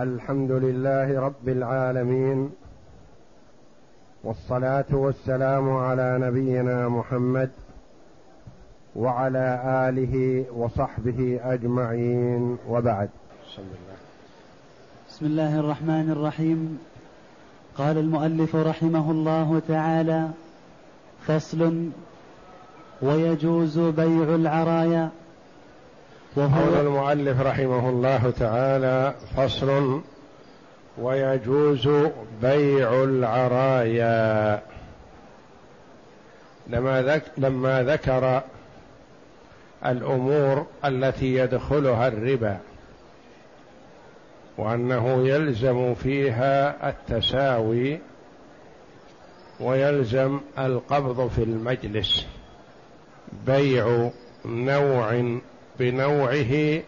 الحمد لله رب العالمين والصلاة والسلام على نبينا محمد وعلى آله وصحبه أجمعين وبعد. بسم الله بسم الله الرحمن الرحيم. قال المؤلف رحمه الله تعالى فصل ويجوز بيع العرايا وهو المؤلف رحمه الله تعالى فصل ويجوز بيع العرايا. لما ذك لما ذكر الأمور التي يدخلها الربا وأنه يلزم فيها التساوي ويلزم القبض في المجلس بيع نوع بنوعه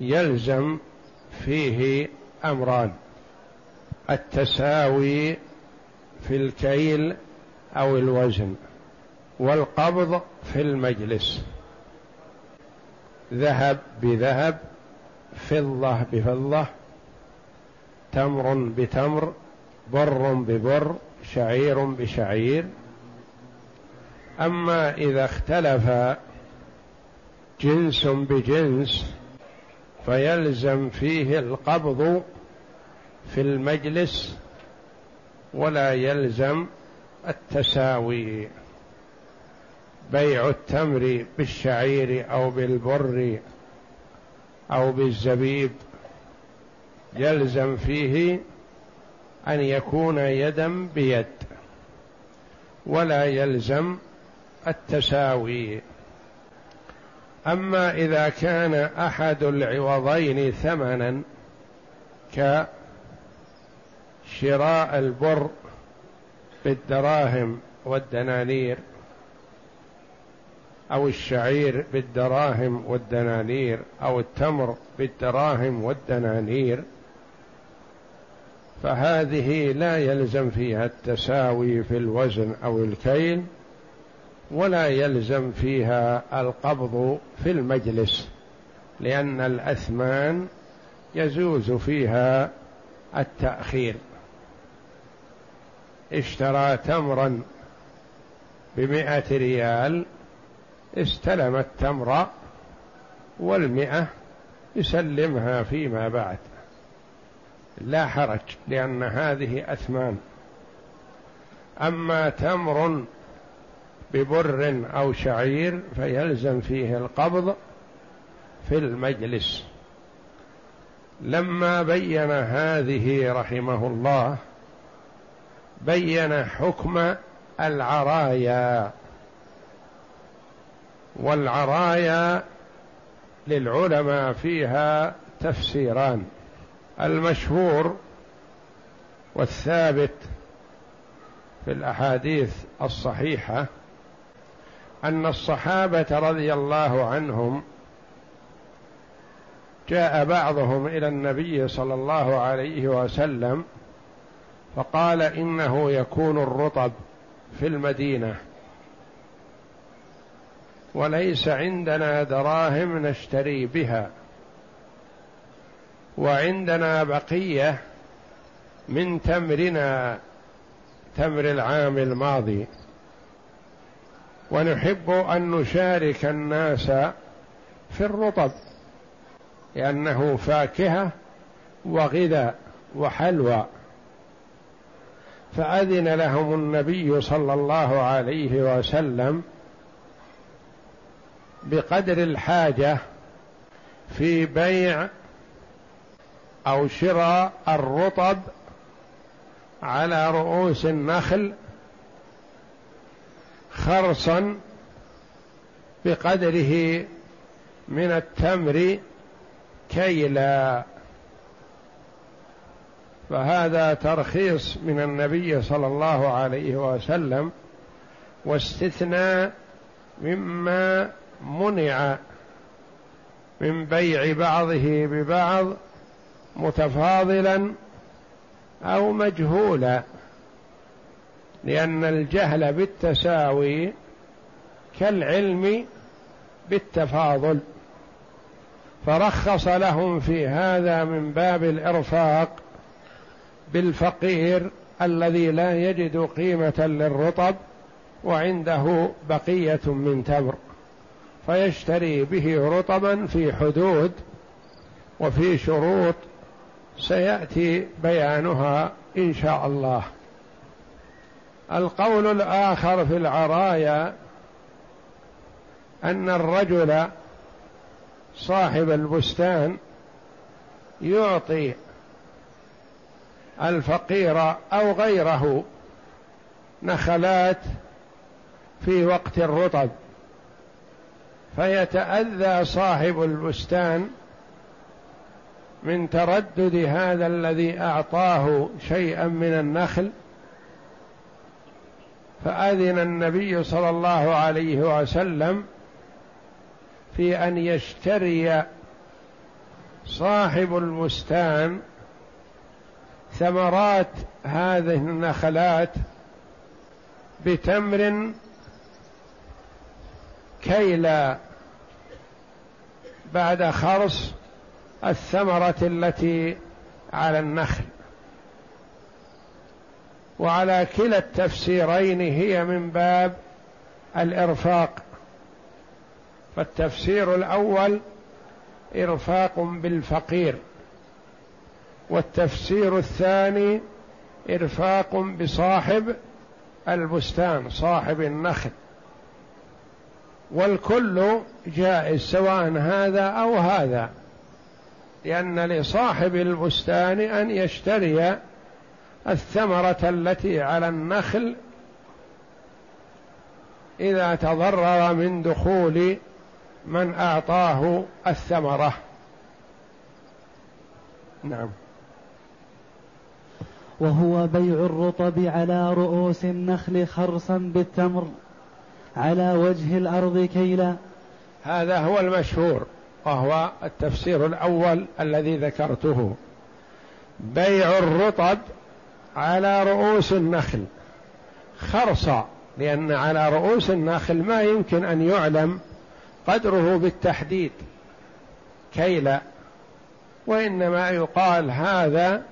يلزم فيه أمران التساوي في الكيل أو الوزن والقبض في المجلس. ذهب بذهب فضة بفضة تمر بتمر بر ببر شعير بشعير. أما إذا اختلف جنس بجنس فيلزم فيه القبض في المجلس ولا يلزم التساوي. بيع التمر بالشعير أو بالبر أو بالزبيب يلزم فيه أن يكون يدا بيد ولا يلزم التساوي. أما إذا كان أحد العوضين ثمنا كشراء البر بالدراهم والدنانير أو الشعير بالدراهم والدنانير أو التمر بالدراهم والدنانير فهذه لا يلزم فيها التساوي في الوزن أو الكيل. ولا يلزم فيها القبض في المجلس لأن الأثمان يجوز فيها التأخير. اشترى تمرا بمائة ريال استلم التمر والمئة يسلمها فيما بعد. لا حرج لأن هذه أثمان. أما تمر ببر أو شعير فيلزم فيه القبض في المجلس. لما بين هذه رحمه الله بين حكم العرايا والعرايا للعلماء فيها تفسيران المشهور والثابت في الأحاديث الصحيحة أن الصحابة رضي الله عنهم جاء بعضهم إلى النبي صلى الله عليه وسلم فقال إنه يكون الرطب في المدينة. وليس عندنا دراهم نشتري بها. وعندنا بقية من تمرنا تمر العام الماضي. ونحب أن نشارك الناس في الرطب لأنه فاكهة وغذاء وحلوى. فأذن لهم النبي صلى الله عليه وسلم بقدر الحاجة في بيع أو شراء الرطب على رؤوس النخل خرصا بقدره من التمر كيلا. فهذا ترخيص من النبي صلى الله عليه وسلم واستثناء مما منع من بيع بعضه ببعض متفاضلا أو مجهولا. لأن الجهل بالتساوي كالعلم بالتفاضل. فرخص لهم في هذا من باب الإرفاق بالفقير الذي لا يجد قيمة للرطب وعنده بقية من تمر فيشتري به رطبا في حدود وفي شروط. سيأتي بيانها إن شاء الله. القول الآخر في العرايا أن الرجل صاحب البستان يعطي الفقير أو غيره نخلات في وقت الرطب فيتأذى صاحب البستان من تردد هذا الذي أعطاه شيئا من النخل فأذن النبي صلى الله عليه وسلم في أن يشتري صاحب البستان ثمرات هذه النخلات بتمر كيلا بعد خرص الثمرة التي على النخل. وعلى كلا التفسيرين هي من باب الإرفاق. فالتفسير الأول إرفاق بالفقير والتفسير الثاني إرفاق بصاحب البستان صاحب النخل. والكل جائز سواء هذا أو هذا لأن لصاحب البستان أن يشتري الثمرة التي على النخل إذا تضرر من دخول من أعطاه الثمرة. نعم. وهو بيع الرطب على رؤوس النخل خرصا بالتمر على وجه الأرض كيلا هذا هو المشهور وهو التفسير الأول الذي ذكرته. بيع الرطب على رؤوس النخل. خرصا لأن على رؤوس النخل ما يمكن أن يعلم قدره بالتحديد. كيلا وإنما يقال هذا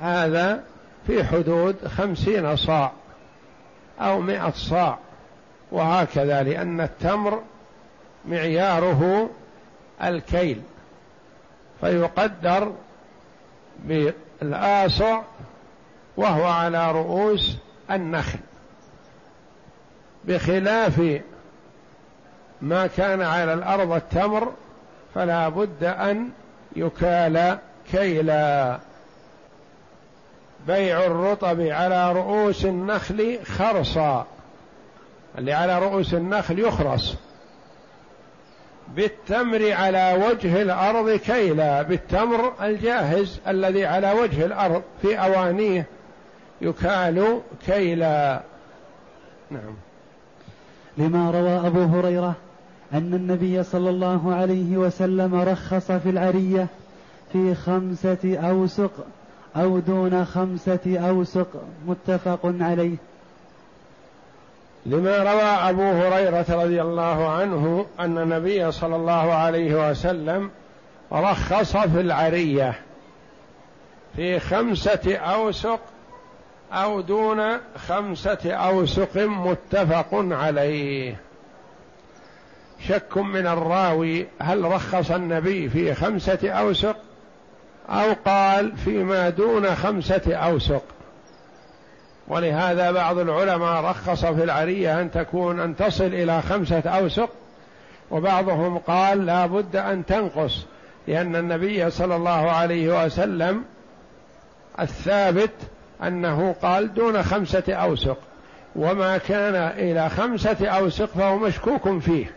هذا في حدود خمسين صاع أو مئة صاع. وهكذا لأن التمر معياره الكيل. فيقدر بالآصع وهو على رؤوس النخل بخلاف ما كان على الأرض التمر فلا بد أن يكال كيلا. بيع الرطب على رؤوس النخل خرصا اللي على رؤوس النخل يخرص. بالتمر على وجه الأرض كيلا بالتمر الجاهز الذي على وجه الأرض في أوانيه يكال كيلا نعم. لما روى أبو هريرة أن النبي صلى الله عليه وسلم رخص في العرية في خمسة أوسق أو دون خمسة أوسق متفق عليه. لما روى أبو هريرة رضي الله عنه أن النبي صلى الله عليه وسلم رخص في العرية في خمسة أوسق أو دون خمسة أوسق متفق عليه. شك من الراوي هل رخص النبي في خمسة أوسق أو قال فيما دون خمسة أوسق. ولهذا بعض العلماء رخص في العرية أن تكون أن تصل إلى خمسة أوسق وبعضهم قال لا بد أن تنقص لأن النبي صلى الله عليه وسلم الثابت أنه قال دون خمسة أوسق وما كان إلى خمسة أوسق فهو مشكوك فيه.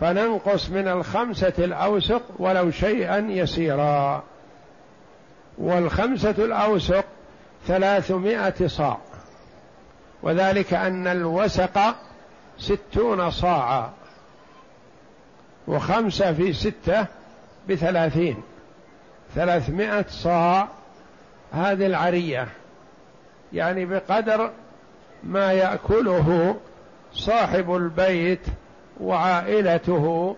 فننقص من الخمسة الأوسق ولو شيئا يسيرا. والخمسة الأوسق ثلاثمائة صاع. وذلك أن الوسق ستون صاعا وخمسة في ستة بثلاثين. ثلاثمائة صاع هذه العرية. يعني بقدر ما يأكله صاحب البيت وعائلته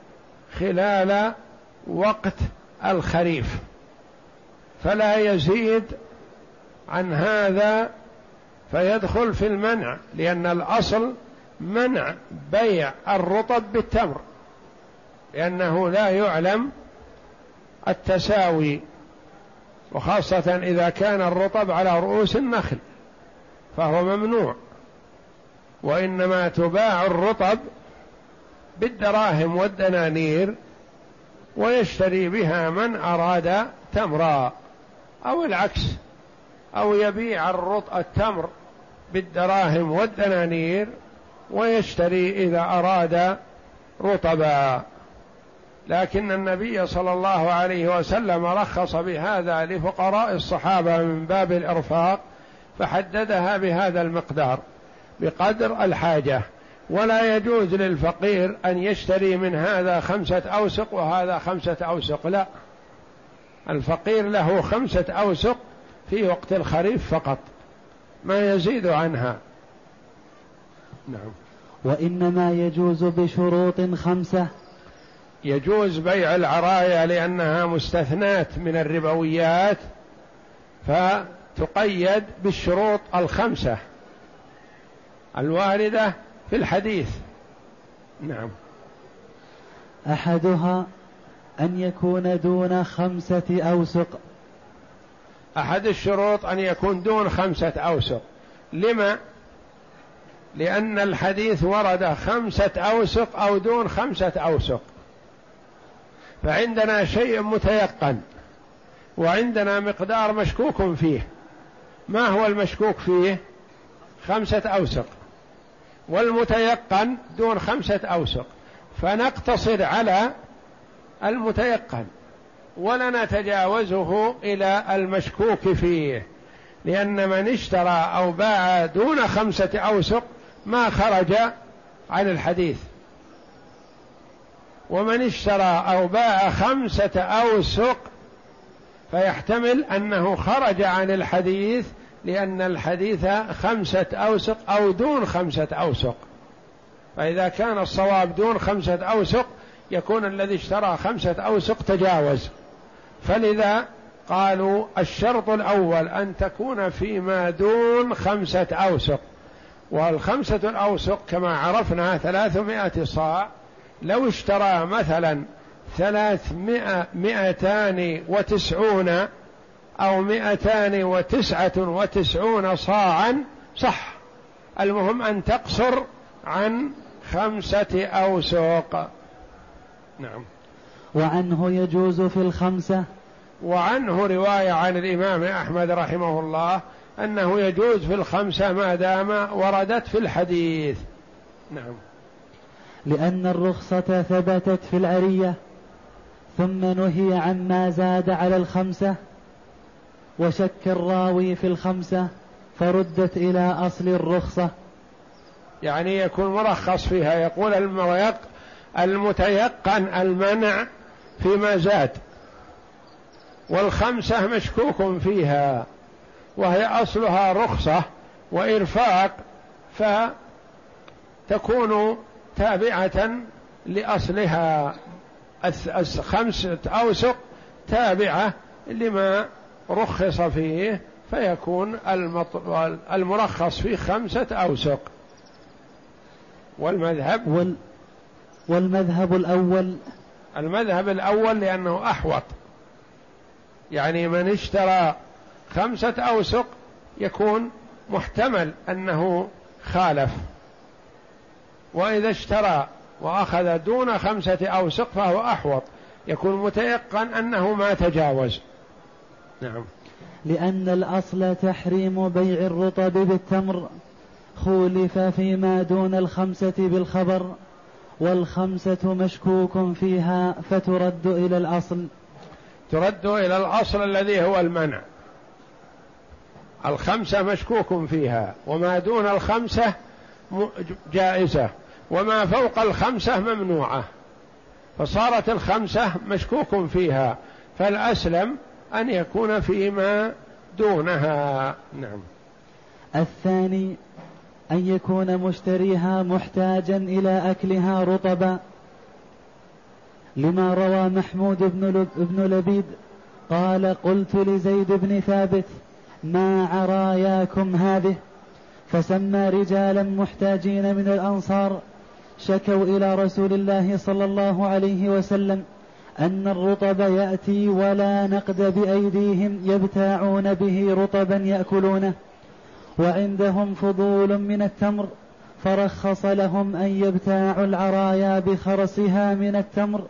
خلال وقت الخريف. فلا يزيد عن هذا فيدخل في المنع لأن الأصل منع بيع الرطب بالتمر لأنه لا يعلم التساوي وخاصة إذا كان الرطب على رؤوس النخل. فهو ممنوع. وإنما تباع الرطب بالدراهم والدنانير ويشتري بها من أراد تمرا أو العكس أو يبيع الرط التمر بالدراهم والدنانير ويشتري إذا أراد رطبا. لكن النبي صلى الله عليه وسلم رخص بهذا لفقراء الصحابة من باب الإرفاق فحددها بهذا المقدار بقدر الحاجة. ولا يجوز للفقير أن يشتري من هذا خمسة أوسق وهذا خمسة أوسق لا. الفقير له خمسة أوسق في وقت الخريف فقط ما يزيد عنها. نعم. وإنما يجوز بشروط خمسة. يجوز بيع العرايا لأنها مستثنات من الربويات فتقيد بالشروط الخمسة الواردة في الحديث. نعم. أحدها أن يكون دون خمسة أوسق. أحد الشروط أن يكون دون خمسة أوسق. لما؟ لأن الحديث ورد خمسة أوسق أو دون خمسة أوسق. فعندنا شيء متيقن وعندنا مقدار مشكوك فيه. ما هو المشكوك فيه؟ خمسة أوسق. والمتيقن دون خمسة أوسق. فنقتصر على المتيقن ولا نتجاوزه إلى المشكوك فيه. لأن من اشترى أو باع دون خمسة أوسق ما خرج عن الحديث. ومن اشترى أو باع خمسة أوسق فيحتمل أنه خرج عن الحديث لأن الحديث خمسة أوسق أو دون خمسة أوسق. فإذا كان الصواب دون خمسة أوسق يكون الذي اشترى خمسة أوسق تجاوز. فلذا قالوا الشرط الأول أن تكون فيما دون خمسة أوسق. والخمسة الأوسق كما عرفنا ثلاثمائة صاع لو اشترى مثلا ثلاثمائة مئتان وتسعون أو مئتان وتسعة وتسعون صاعا صح. المهم أن تقصر عن خمسة أوسق نعم. وعنه يجوز في الخمسة؟ وعنه رواية عن الإمام أحمد رحمه الله أنه يجوز في الخمسة ما دام وردت في الحديث. نعم. لأن الرخصة ثبتت في العرية. ثم نهي عما زاد على الخمسة وشك الراوي في الخمسة فردت إلى أصل الرخصة. يعني يكون مرخص فيها يقول المتيقن المنع فيما زاد. والخمسة مشكوك فيها وهي أصلها رخصة وإرفاق فتكون تابعة لأصلها. خمسة أوسق تابعة لما رخص فيه فيكون المرخص فيه خمسة أوسق والمذهب؟ وال والمذهب الأول؟ المذهب الأول لأنه أحوط. يعني من اشترى خمسة أوسق يكون محتمل أنه خالف. وإذا اشترى وأخذ دون خمسة أوسق فهو أحوط. يكون متيقن أنه ما تجاوز. نعم. لأن الأصل تحريم بيع الرطب بالتمر. خولف فيما دون الخمسة بالخبر. والخمسة مشكوك فيها فترد إلى الأصل. ترد إلى الأصل الذي هو المنع. الخمسة مشكوك فيها. وما دون الخمسة جائزة. وما فوق الخمسة ممنوعة. فصارت الخمسة مشكوك فيها فالأسلم أن يكون فيما دونها. نعم. الثاني أن يكون مشتريها محتاجا إلى أكلها رطبا. لما روى محمود بن, بن لبيد قال قلت لزيد بن ثابت ما عراياكم هذه؟ فسمى رجالا محتاجين من الأنصار شكوا إلى رسول الله صلى الله عليه وسلم أن الرطب يأتي ولا نقد بأيديهم يبتاعون به رطبا يأكلونه وعندهم فضول من التمر فرخص لهم أن يبتاعوا العرايا بخرسها من التمر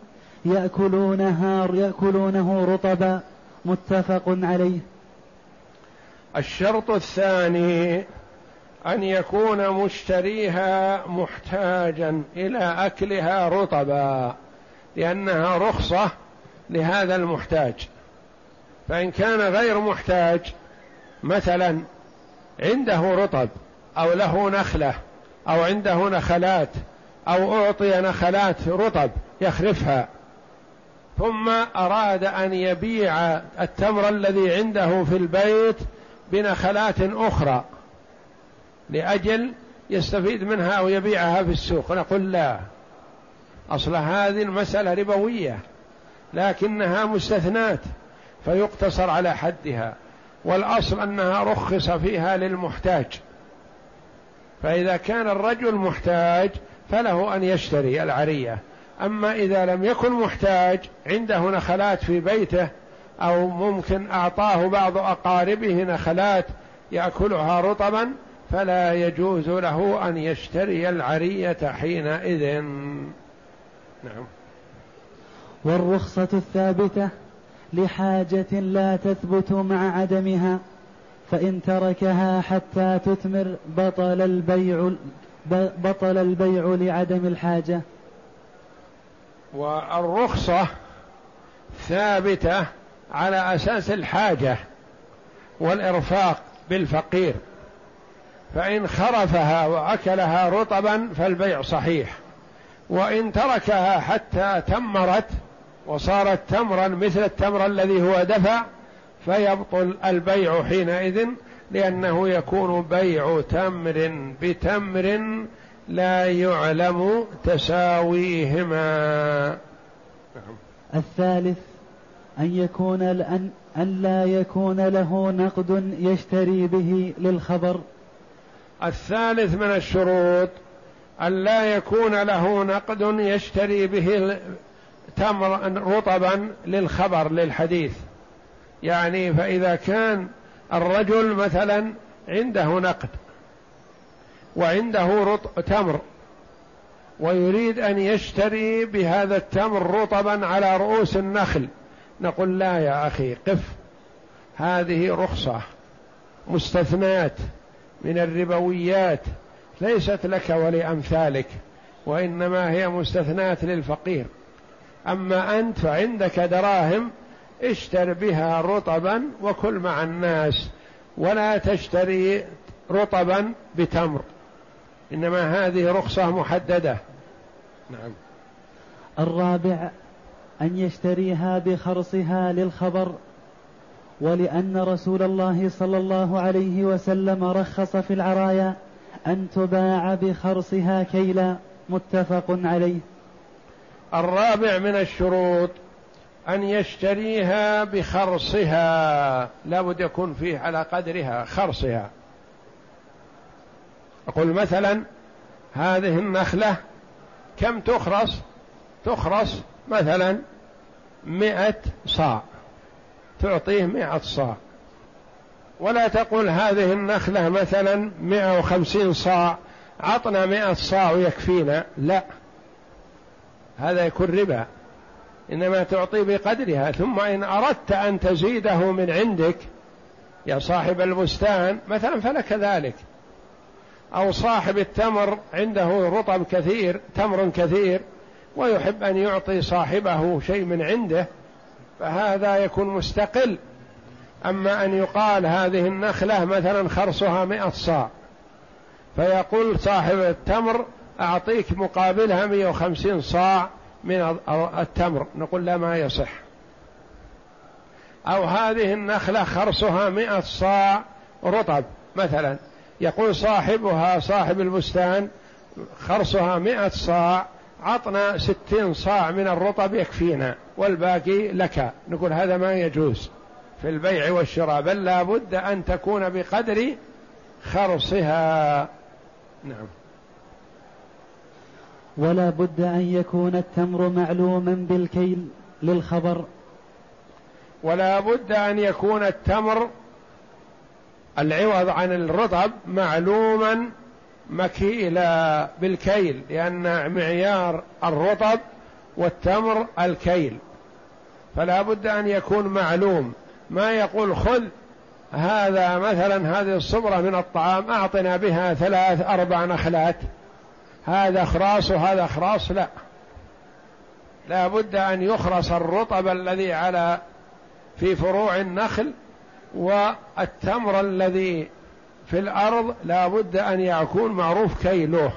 يأكلونها يأكلونه رطبا متفق عليه. الشرط الثاني أن يكون مشتريها محتاجا إلى أكلها رطبا لأنها رخصة لهذا المحتاج. فإن كان غير محتاج مثلا عنده رطب أو له نخلة أو عنده نخلات أو أعطي نخلات رطب يخرفها. ثم أراد أن يبيع التمر الذي عنده في البيت بنخلات أخرى. لأجل يستفيد منها أو يبيعها في السوق. نقول لا. أصل هذه المسألة ربوية لكنها مستثنات فيقتصر على حدها. والأصل أنها رخص فيها للمحتاج. فإذا كان الرجل محتاج فله أن يشتري العرية. أما إذا لم يكن محتاج عنده نخلات في بيته أو ممكن أعطاه بعض أقاربه نخلات يأكلها رطبا فلا يجوز له أن يشتري العرية حينئذ. نعم. والرخصة الثابتة لحاجة لا تثبت مع عدمها فإن تركها حتى تثمر بطل البيع بطل البيع لعدم الحاجة. والرخصة ثابتة على أساس الحاجة والإرفاق بالفقير. فإن خرفها وأكلها رطبا فالبيع صحيح. وإن تركها حتى تمرت وصارت تمرا مثل التمر الذي هو دفع فيبطل البيع حينئذ لأنه يكون بيع تمر بتمر لا يعلم تساويهما. الثالث أن يكون أن, أن لا يكون له نقد يشتري به للخبر. الثالث من الشروط أن لا يكون له نقد يشتري به تمر رطبا للخبر للحديث. يعني فإذا كان الرجل مثلا عنده نقد وعنده رط... تمر ويريد أن يشتري بهذا التمر رطبا على رؤوس النخل نقول لا يا أخي قف. هذه رخصة مستثنات من الربويات ليست لك ولأمثالك وإنما هي مستثنات للفقير. أما أنت فعندك دراهم اشتر بها رطبا وكل مع الناس ولا تشتري رطبا بتمر. إنما هذه رخصة محددة. نعم. الرابع أن يشتريها بخرصها للخبر ولأن رسول الله صلى الله عليه وسلم رخص في العرايا أن تباع بخرصها كيلا متفق عليه. الرابع من الشروط أن يشتريها بخرصها. لابد يكون فيه على قدرها خرصها. أقول مثلا هذه النخلة كم تخرص؟ تخرص مثلا مئة صاع. تعطيه مئة صاع. ولا تقول هذه النخلة مثلا مئة وخمسين صاع عطنا مئة صاع ويكفينا. لا. هذا يكون ربا. إنما تعطي بقدرها. ثم إن أردت أن تزيده من عندك يا صاحب البستان مثلا فلك ذلك. أو صاحب التمر عنده رطب كثير تمر كثير ويحب أن يعطي صاحبه شيء من عنده فهذا يكون مستقل. أما أن يقال هذه النخلة مثلا خرصها مئة صاع فيقول صاحب التمر أعطيك مقابلها مئة وخمسين صاع من التمر نقول لا ما يصح. أو هذه النخلة خرصها مئة صاع رطب مثلا يقول صاحبها صاحب البستان خرصها مئة صاع عطنا ستين صاع من الرطب يكفينا والباقي لك. نقول هذا ما يجوز. في البيع والشراء بل لا بد أن تكون بقدر خرصها. نعم. ولا بد أن يكون التمر معلوما بالكيل للخبر. ولا بد أن يكون التمر العوض عن الرطب معلوما مكيلا بالكيل لأن معيار الرطب والتمر الكيل. فلا بد أن يكون معلوم. ما يقول خذ هذا مثلا هذه الصبرة من الطعام أعطنا بها ثلاث أربع نخلات. هذا خراص وهذا خراص لا. لا بد أن يخرص الرطب الذي على في فروع النخل والتمر الذي في الأرض لا بد أن يكون معروف كيلوه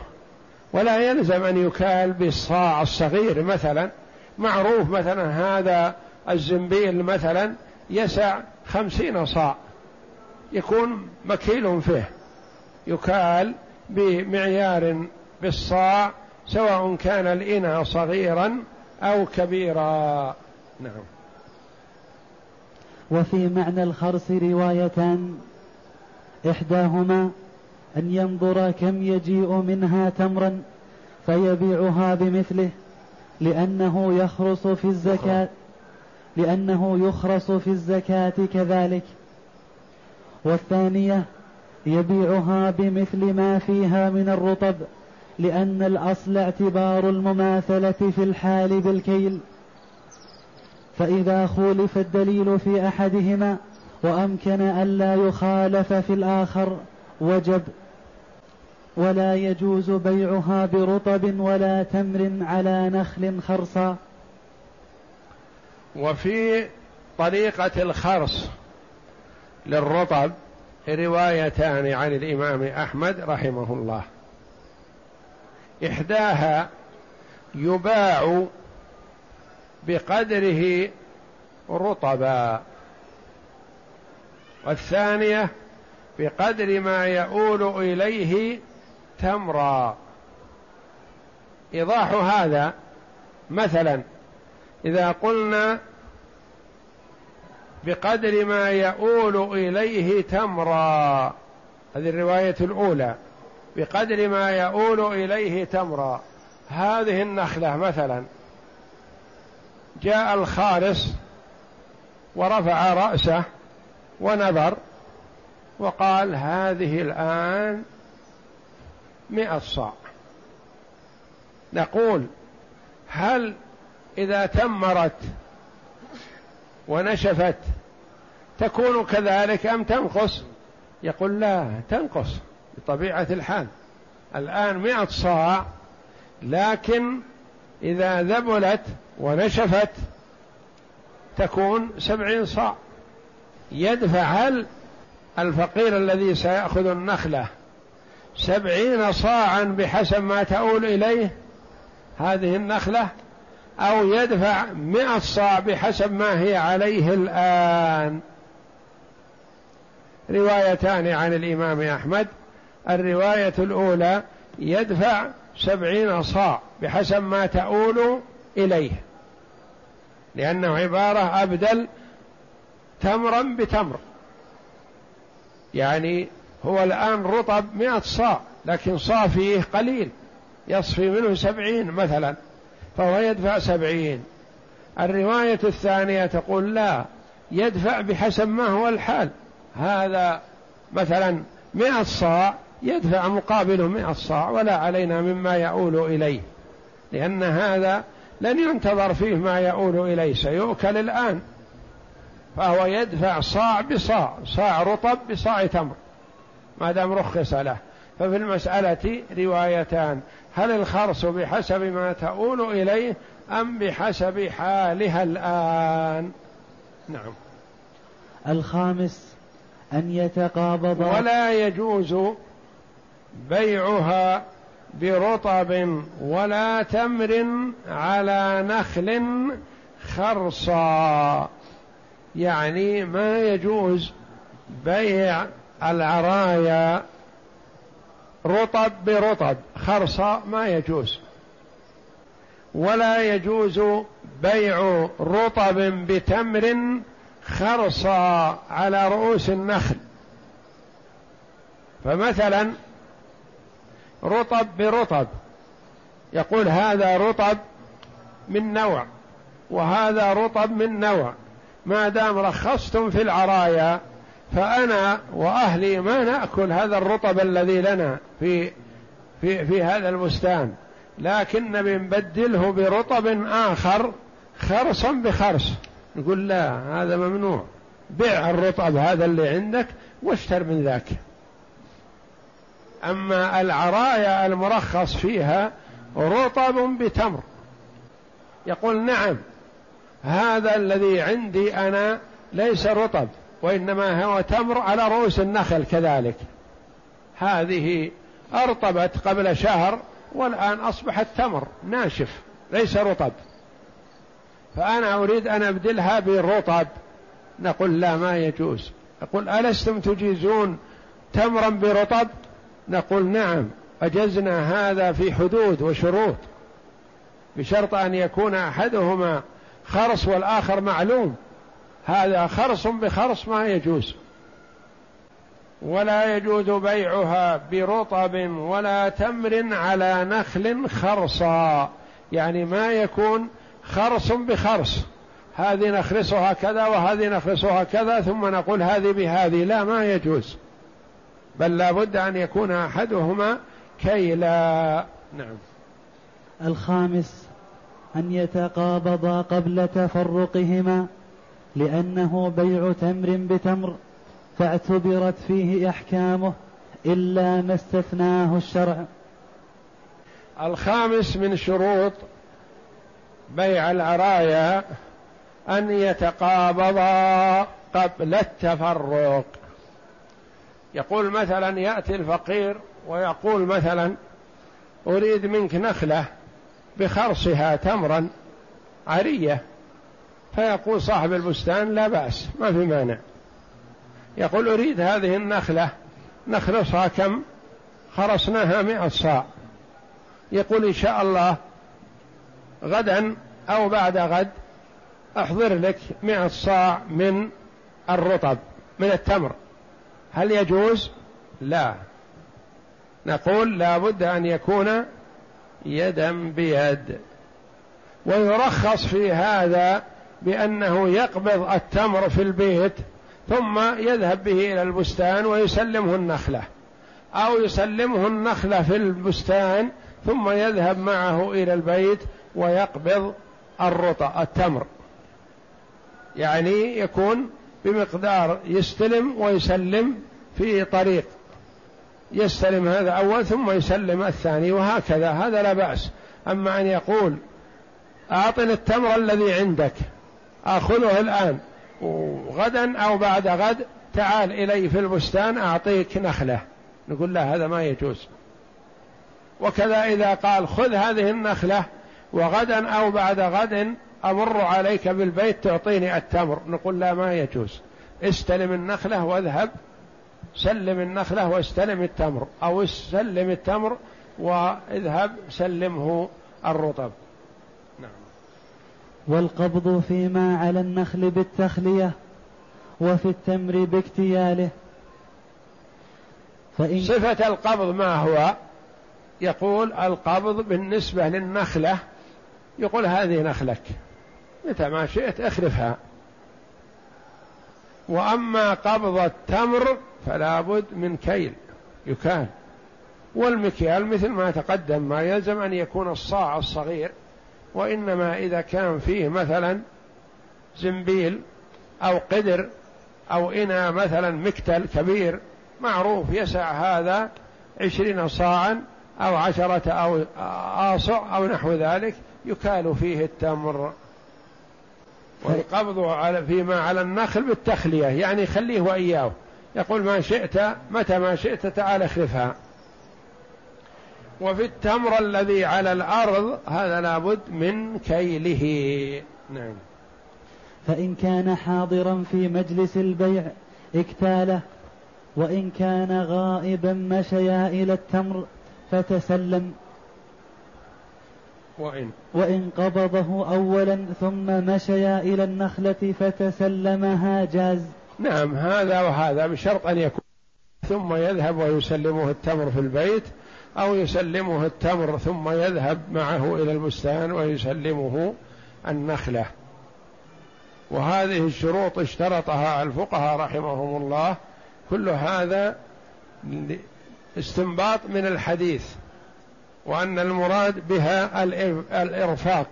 ولا يلزم أن يكال بالصاع الصغير مثلا. معروف مثلا هذا الزنبيل مثلا يسع خمسين صاع. يكون مكيل فيه. يكال بمعيار بالصاع سواء كان الإناء صغيرا أو كبيرا. نعم. وفي معنى الخرس روايتان إحداهما أن ينظر كم يجيء منها تمرا فيبيعها بمثله لأنه يخرص في الزكاة لأنه يخرص في الزكاة كذلك. والثانية يبيعها بمثل ما فيها من الرطب لأن الأصل اعتبار المماثلة في الحال بالكيل. فإذا خولف الدليل في أحدهما وأمكن ألا يخالف في الآخر وجب ولا يجوز بيعها برطب ولا تمر على نخل خرصا وفي طريقة الخرص للرطب روايتان عن الإمام أحمد رحمه الله. إحداها يباع بقدره رطبا. والثانية بقدر ما يؤول إليه تمرا. إيضاح هذا مثلا إذا قلنا بقدر ما يؤول إليه تمرا هذه الرواية الأولى بقدر ما يؤول إليه تمرا. هذه النخلة مثلا جاء الخالص ورفع رأسه ونظر وقال هذه الآن مئة صاع. نقول هل إذا تمرت ونشفت تكون كذلك أم تنقص؟ يقول لا تنقص بطبيعة الحال. الآن مئة صاع لكن إذا ذبلت ونشفت تكون سبعين صاع. يدفع الفقير الذي سيأخذ النخلة. سبعين صاعا بحسب ما تؤول إليه هذه النخلة أو يدفع مئة صاع بحسب ما هي عليه الآن. روايتان عن الإمام أحمد. الرواية الأولى يدفع سبعين صاع بحسب ما تؤول إليه. لأنه عبارة أبدل تمرا بتمر. يعني هو الآن رطب مئة صاع لكن صافيه قليل. يصفي منه سبعين مثلا فهو يدفع سبعين. الرواية الثانية تقول لا يدفع بحسب ما هو الحال. هذا مثلا مئة صاع يدفع مقابله مئة صاع ولا علينا مما يؤول إليه. لأن هذا لن ينتظر فيه ما يؤول إليه سيؤكل الآن. فهو يدفع صاع بصاع صاع رطب بصاع تمر. ما دام رخص له. ففي المسألة روايتان. هل الخرص بحسب ما تؤول إليه أم بحسب حالها الآن؟ نعم. الخامس أن يتقابض. ولا يجوز بيعها برطب ولا تمر على نخل خرصا. يعني ما يجوز بيع العرايا رطب برطب خرصة ما يجوز. ولا يجوز بيع رطب بتمر خرصا على رؤوس النخل. فمثلا رطب برطب يقول هذا رطب من نوع وهذا رطب من نوع. ما دام رخصتم في العرايا فأنا وأهلي ما نأكل هذا الرطب الذي لنا في في في هذا البستان. لكن بنبدله برطب آخر خرصا بخرص. يقول لا هذا ممنوع. بيع الرطب هذا اللي عندك واشتر من ذاك. أما العرايا المرخص فيها رطب بتمر. يقول نعم هذا الذي عندي أنا ليس رطب وإنما هو تمر على رؤوس النخل كذلك. هذه أرطبت قبل شهر والآن أصبحت تمر ناشف ليس رطب. فأنا أريد أن أبدلها بالرطب نقول لا ما يجوز. يقول ألستم تجيزون تمرا برطب؟ نقول نعم أجزنا هذا في حدود وشروط بشرط أن يكون أحدهما خرص والآخر معلوم. هذا خرص بخرص ما يجوز. ولا يجوز بيعها برطب ولا تمر على نخل خرصا. يعني ما يكون خرص بخرص. هذه نخرصها كذا وهذه نخرصها كذا ثم نقول هذه بهذه. لا ما يجوز. بل لا بد أن يكون أحدهما كيلا. نعم. الخامس أن يتقابضا قبل تفرقهما لأنه بيع تمر بتمر فاعتبرت فيه أحكامه إلا ما استثناه الشرع. الخامس من شروط بيع العرايا أن يتقابضا قبل التفرق. يقول مثلا يأتي الفقير ويقول مثلا أريد منك نخلة. بخرصها تمرا عرية. فيقول صاحب البستان لا بأس ما في مانع. يقول أريد هذه النخلة نخرصها كم؟ خرصناها مئة صاع. يقول إن شاء الله غدا أو بعد غد أحضر لك مئة صاع من الرطب من التمر. هل يجوز؟ لا. نقول لا بد أن يكون يدا بيد. ويرخص في هذا بأنه يقبض التمر في البيت ثم يذهب به إلى البستان ويسلمه النخلة. أو يسلمه النخلة في البستان ثم يذهب معه إلى البيت ويقبض الرطة التمر. يعني يكون بمقدار يستلم ويسلم في طريق. يستلم هذا أول ثم يسلم الثاني وهكذا هذا لا بأس. أما أن يقول أعطني التمر الذي عندك آخذه الآن. وغدا أو بعد غد تعال إلي في البستان أعطيك نخلة. نقول لا هذا ما يجوز. وكذا إذا قال خذ هذه النخلة وغدا أو بعد غد أمر عليك بالبيت تعطيني التمر. نقول لا ما يجوز. استلم النخلة واذهب سلم النخلة واستلم التمر أو سلم التمر واذهب سلمه الرطب. نعم. والقبض فيما على النخل بالتخلية وفي التمر باكتياله. فإن صفة القبض ما هو؟ يقول القبض بالنسبة للنخلة يقول هذه نخلك متى ما شئت اخلفها. وأما قبض التمر فلا بد من كيل يكال. والمكيال مثل ما تقدم ما يلزم أن يكون الصاع الصغير وإنما إذا كان فيه مثلا زنبيل أو قدر أو إنا مثلا مكتل كبير معروف يسع هذا عشرين صاعا أو عشرة أو آصع أو نحو ذلك يكال فيه التمر. والقبض على فيما على النخل بالتخلية يعني خليه وإياه. يقول ما شئت متى ما شئت تعال اخلفها. وفي التمر الذي على الأرض هذا لابد من كيله. نعم. فإن كان حاضرا في مجلس البيع اكتاله. وإن كان غائبا مشيا إلى التمر فتسلم. وإن. وإن قبضه أولا ثم مشيا إلى النخلة فتسلمها جاز. نعم هذا وهذا بشرط أن يكون. ثم يذهب ويسلمه التمر في البيت أو يسلمه التمر ثم يذهب معه إلى البستان ويسلمه النخلة. وهذه الشروط اشترطها الفقهاء رحمهم الله. كل هذا استنباط من الحديث. وأن المراد بها الإرفاق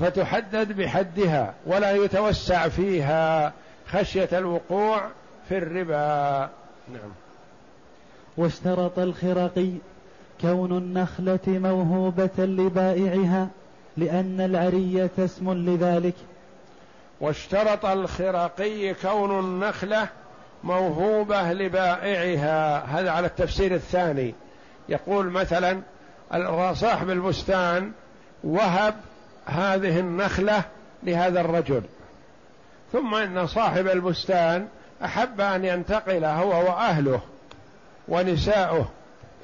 فتحدد بحدها ولا يتوسع فيها خشية الوقوع في الربا. نعم. واشترط الخرقي كون النخلة موهوبة لبائعها لأن العرية اسم لذلك. واشترط الخرقي كون النخلة موهوبة لبائعها. هذا على التفسير الثاني. يقول مثلا صاحب البستان وهب هذه النخلة لهذا الرجل. ثم إن صاحب البستان أحب أن ينتقل هو وأهله ونساؤه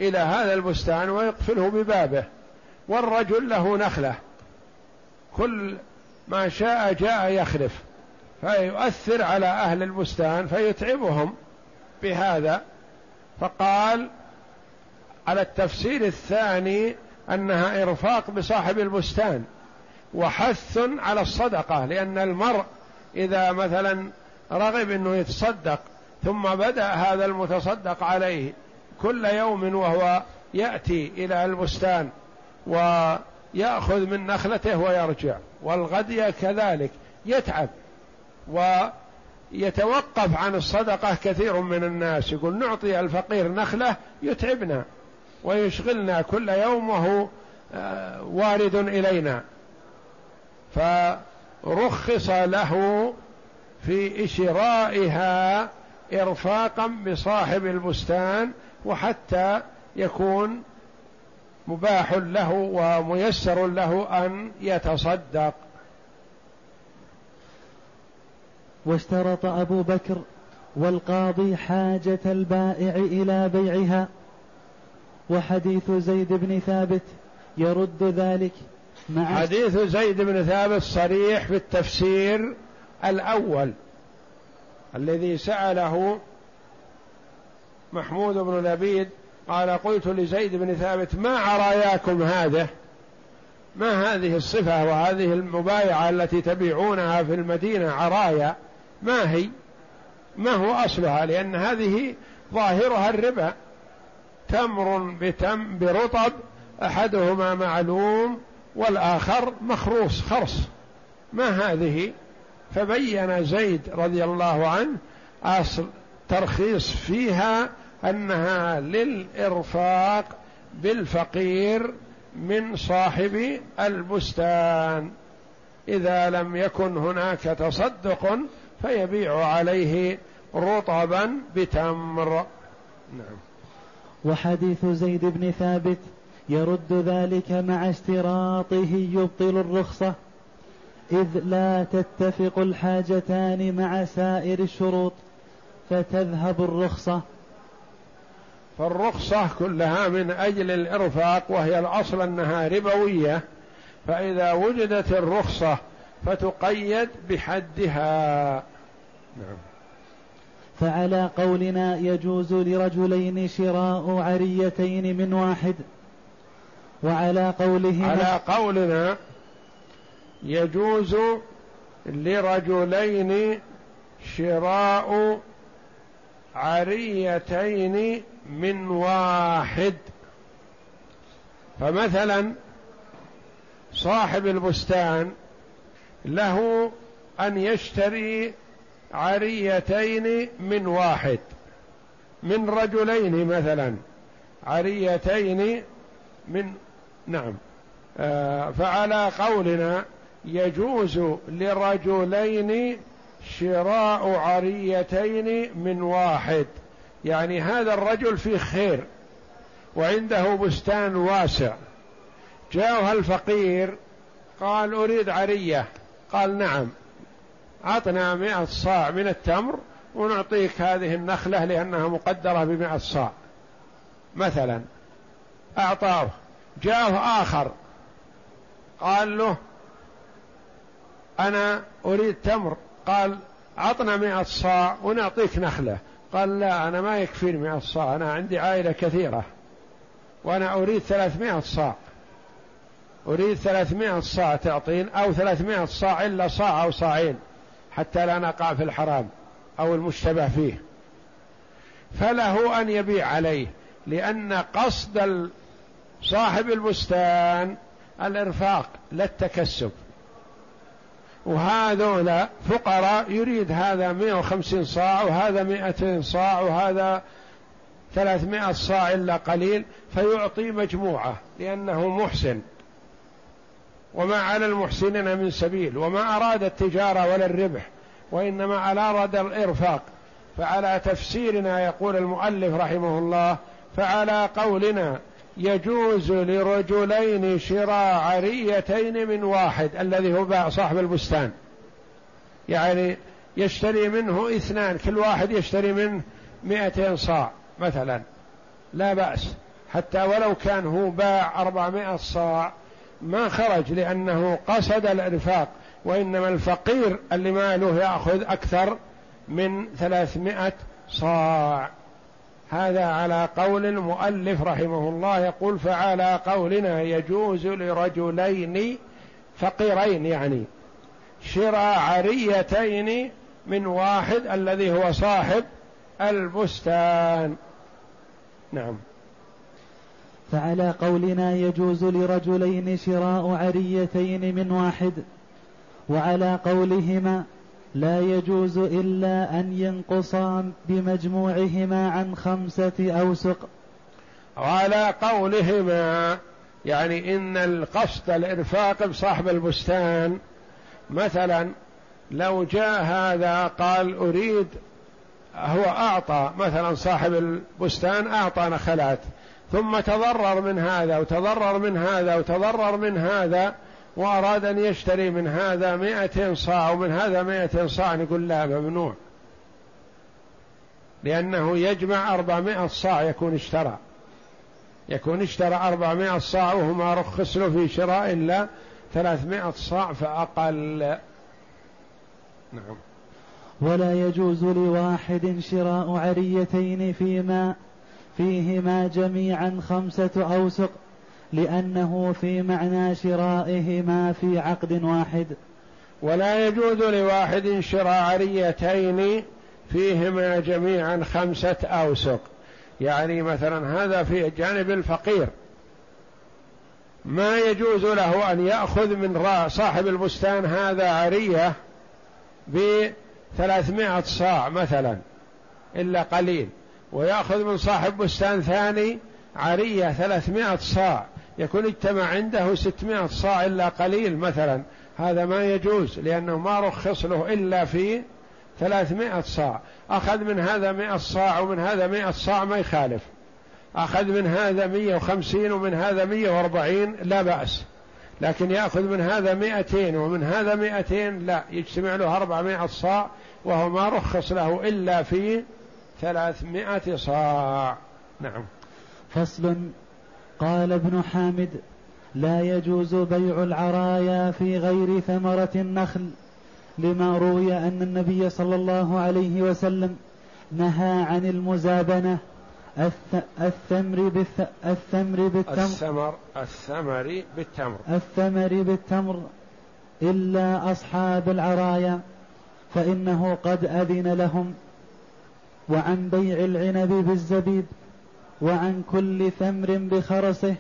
إلى هذا البستان ويقفله ببابه والرجل له نخلة. كل ما شاء جاء يخلف فيؤثر على أهل البستان فيتعبهم بهذا. فقال على التفسير الثاني أنها إرفاق بصاحب البستان وحث على الصدقة لأن المرء إذا مثلا رغب إنه يتصدق ثم بدأ هذا المتصدق عليه كل يوم وهو يأتي إلى البستان ويأخذ من نخلته ويرجع والغد كذلك يتعب ويتوقف عن الصدقة كثير من الناس يقول نعطي الفقير نخلة يتعبنا. ويشغلنا كل يوم وهو آه، وارد إلينا. فرخص له في شرائها إرفاقا بصاحب البستان وحتى يكون مباح له وميسر له أن يتصدق. واشترط أبو بكر والقاضي حاجة البائع إلى بيعها. وحديث زيد بن ثابت يرد ذلك مع حديث زيد بن ثابت صريح في التفسير الأول الذي سأله محمود بن لبيد قال قلت لزيد بن ثابت ما عراياكم هذا؟ ما هذه الصفة وهذه المبايعة التي تبيعونها في المدينة عرايا؟ ما هي؟ ما هو أصلها؟ لأن هذه ظاهرها الربا. تمر بتم برطب أحدهما معلوم والآخر مخروص خرص. ما هذه؟ فبين زيد رضي الله عنه أصل ترخيص فيها أنها للإرفاق بالفقير من صاحب البستان. إذا لم يكن هناك تصدق فيبيع عليه رطبا بتمر. نعم. وحديث زيد بن ثابت يرد ذلك مع اشتراطه يبطل الرخصة إذ لا تتفق الحاجتان مع سائر الشروط فتذهب الرخصة. فالرخصة كلها من أجل الإرفاق وهي الأصل أنها ربوية فإذا وجدت الرخصة فتقيد بحدها. نعم. فعلى قولنا يجوز لرجلين شراء عريتين من واحد. وعلى قوله على قولنا يجوز لرجلين شراء عريتين من واحد. فمثلا صاحب البستان له أن يشتري عريتين من واحد من رجلين مثلا عريتين من نعم آه فعلى قولنا يجوز لرجلين شراء عريتين من واحد. يعني هذا الرجل فيه خير وعنده بستان واسع. جاءها الفقير قال أريد عرية. قال نعم. أعطنا مئة صاع من التمر ونعطيك هذه النخلة لأنها مقدرة بمئة صاع. مثلا أعطاه جاءه آخر. قال له أنا أريد تمر. قال عطنا مئة صاع ونعطيك نخلة. قال لا أنا ما يكفيني مئة صاع. أنا عندي عائلة كثيرة. وأنا أريد ثلاثمائة صاع. أريد ثلاثمائة صاع تعطين أو ثلاثمائة صاع إلا صاع أو صاعين. حتى لا نقع في الحرام أو المشتبه فيه. فله أن يبيع عليه لأن قصد صاحب البستان الإرفاق لا التكسب وهذولا فقراء يريد هذا 150 صاع وهذا 200 صاع وهذا 300 صاع إلا قليل فيعطي مجموعة لأنه محسن. وما على المحسنين من سبيل وما أراد التجارة ولا الربح وإنما أراد الإرفاق. فعلى تفسيرنا يقول المؤلف رحمه الله فعلى قولنا يجوز لرجلين شراء عريتين من واحد الذي هو صاحب البستان. يعني يشتري منه اثنان كل واحد يشتري منه مئتين صاع مثلا. لا بأس. حتى ولو كان هو باع أربعمائة صاع ما خرج لأنه قصد الإرفاق وإنما الفقير اللي ماله يأخذ أكثر من ثلاثمائة صاع. هذا على قول المؤلف رحمه الله يقول فعلى قولنا يجوز لرجلين فقيرين يعني شراء عريتين من واحد الذي هو صاحب البستان. نعم. فعلى قولنا يجوز لرجلين شراء عريتين من واحد وعلى قولهما لا يجوز إلا أن ينقصا بمجموعهما عن خمسة أوسق. وعلى قولهما يعني إن القصد الإرفاق بصاحب البستان مثلا لو جاء هذا قال أريد هو أعطى مثلا صاحب البستان أعطى نخلات ثم تضرر من هذا وتضرر من هذا وتضرر من هذا وأراد أن يشتري من هذا مائة صاع ومن هذا مائة صاع نقول لا ممنوع. لأنه يجمع أربعمائة صاع يكون اشترى. يكون اشترى أربعمائة صاع وهو ما رخص له في شراء إلا ثلاثمائة صاع فأقل. نعم. ولا يجوز لواحد شراء عريتين فيما فيهما جميعا خمسة أوسق لأنه في معنى شرائهما في عقد واحد. ولا يجوز لواحد شراء عريتين فيهما جميعا خمسة أوسق. يعني مثلا هذا في جانب الفقير. ما يجوز له أن يأخذ من صاحب البستان هذا عرية بثلاثمائة صاع مثلا إلا قليل. ويأخذ من صاحب بستان ثاني عرية ثلاثمائة صاع. يكون اجتمع عنده ستمائة صاع إلا قليل مثلا. هذا ما يجوز لأنه ما رخص له إلا في ثلاثمائة صاع. أخذ من هذا مائة صاع ومن هذا مائة صاع ما يخالف. أخذ من هذا مية وخمسين ومن هذا مية وأربعين لا بأس. لكن يأخذ من هذا مائتين ومن هذا مائتين لا. يجتمع له أربعمائة صاع وهو ما رخص له إلا في ثلاثمائة صاع. نعم. فصل. قال ابن حامد لا يجوز بيع العرايا في غير ثمرة النخل لما روي أن النبي صلى الله عليه وسلم نهى عن المزابنة الثمر بالث... الثمر بالتمر. الثمر الثمر بالتمر. الثمر بالتمر إلا أصحاب العرايا فإنه قد أذن لهم وعن بيع العنب بالزبيب وعن كل ثمر بخرسه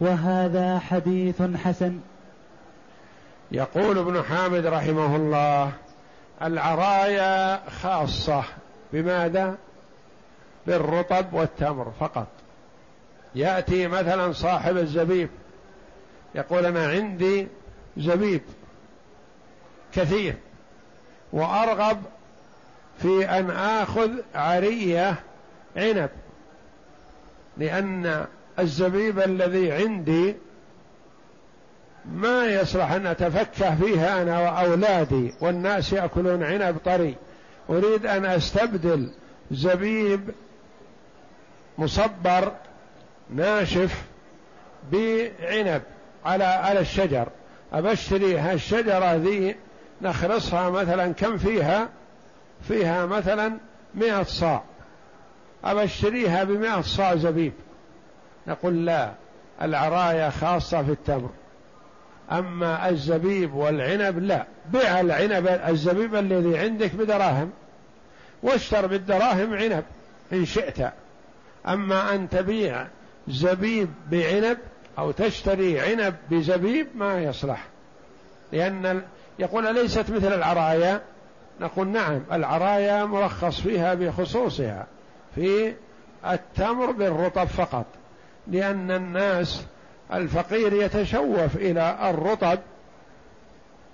وهذا حديث حسن. يقول ابن حامد رحمه الله العرايا خاصة بماذا؟ بالرطب والتمر فقط. يأتي مثلا صاحب الزبيب يقول أنا عندي زبيب كثير وأرغب في أن آخذ عريه عنب. لأن الزبيب الذي عندي ما يصلح أن أتفكه فيها أنا وأولادي والناس يأكلون عنب طري. أريد أن أستبدل زبيب مصبر ناشف بعنب على على الشجر. أبشتري هالشجرة ذي نخرصها مثلا كم فيها؟ فيها مثلا مئة صاع. أبشتريها بمئة صاع زبيب. نقول لا العرايا خاصة في التمر. أما الزبيب والعنب لا. بيع العنب الزبيب الذي عندك بدراهم. واشتر بالدراهم عنب إن شئت. أما أن تبيع زبيب بعنب أو تشتري عنب بزبيب ما يصلح. لأن يقول ليست مثل العرايا؟ نقول نعم العرايا مرخص فيها بخصوصها في التمر بالرطب فقط لأن الناس الفقير يتشوف إلى الرطب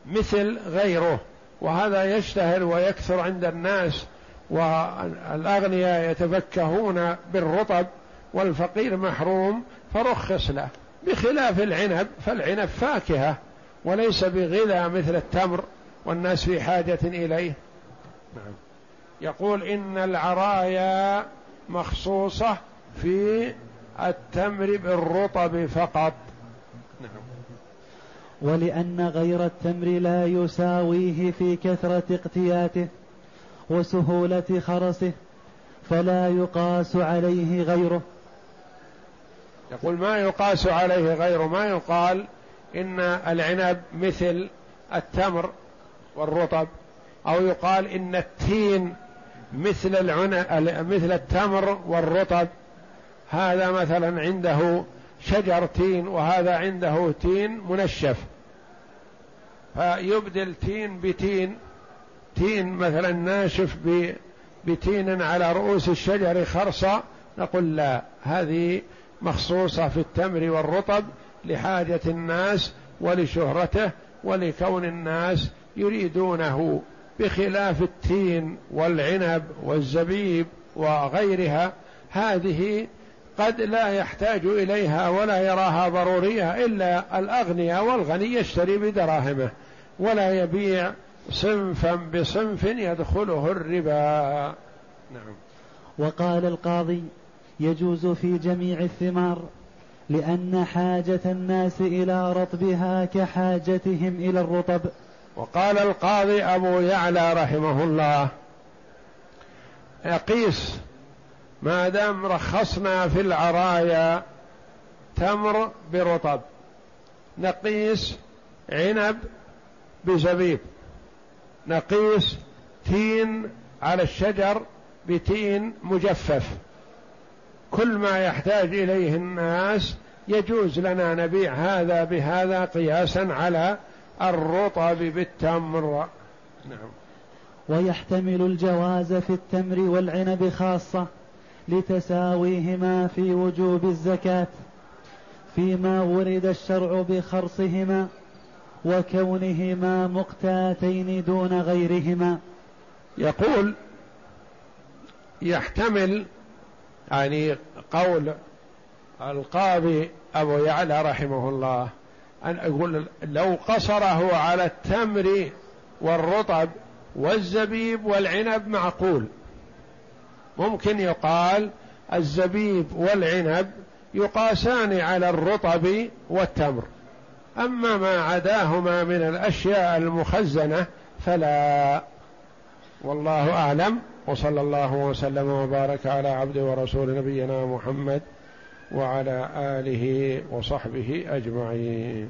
مثل غيره وهذا يشتهر ويكثر عند الناس والأغنياء يتفكهون بالرطب والفقير محروم فرخص له بخلاف العنب فالعنب فاكهة وليس بغذاء مثل التمر. والناس في حاجة إليه. نعم. يقول إن العرايا مخصوصة في التمر بالرطب فقط. نعم. ولأن غير التمر لا يساويه في كثرة اقتياته وسهولة خرسه فلا يقاس عليه غيره. يقول ما يقاس عليه غيره؟ ما يقال إن العنب مثل التمر والرطب أو يقال إن التين مثل العنب مثل التمر والرطب. هذا مثلا عنده شجر تين وهذا عنده تين منشف. فيبدل تين بتين تين مثلا ناشف بتين على رؤوس الشجر خرصة نقول لا هذه مخصوصة في التمر والرطب لحاجة الناس ولشهرته ولكون الناس يريدونه بخلاف التين والعنب والزبيب وغيرها هذه قد لا يحتاج إليها ولا يراها ضرورية إلا الأغنياء والغني يشتري بدراهمه ولا يبيع صنفا بصنف يدخله الربا. نعم. وقال القاضي يجوز في جميع الثمار لأن حاجة الناس إلى رطبها كحاجتهم إلى الرطب. وقال القاضي أبو يعلى رحمه الله يقيس ما دام رخصنا في العرايا تمر برطب نقيس عنب بزبيب نقيس تين على الشجر بتين مجفف كل ما يحتاج إليه الناس يجوز لنا نبيع هذا بهذا قياسا على الرطب بالتمر. نعم. ويحتمل الجواز في التمر والعنب خاصة لتساويهما في وجوب الزكاة فيما ورد الشرع بخرصهما وكونهما مقتاتين دون غيرهما. يقول يحتمل يعني قول القاضي أبو يعلى رحمه الله أن أقول لو قصره على التمر والرطب والزبيب والعنب معقول. ممكن يقال الزبيب والعنب يقاسان على الرطب والتمر. أما ما عداهما من الأشياء المخزنة فلا. والله أعلم. وصلى الله وسلم وبارك على عبد ورسول نبينا محمد وعلى آله وصحبه أجمعين.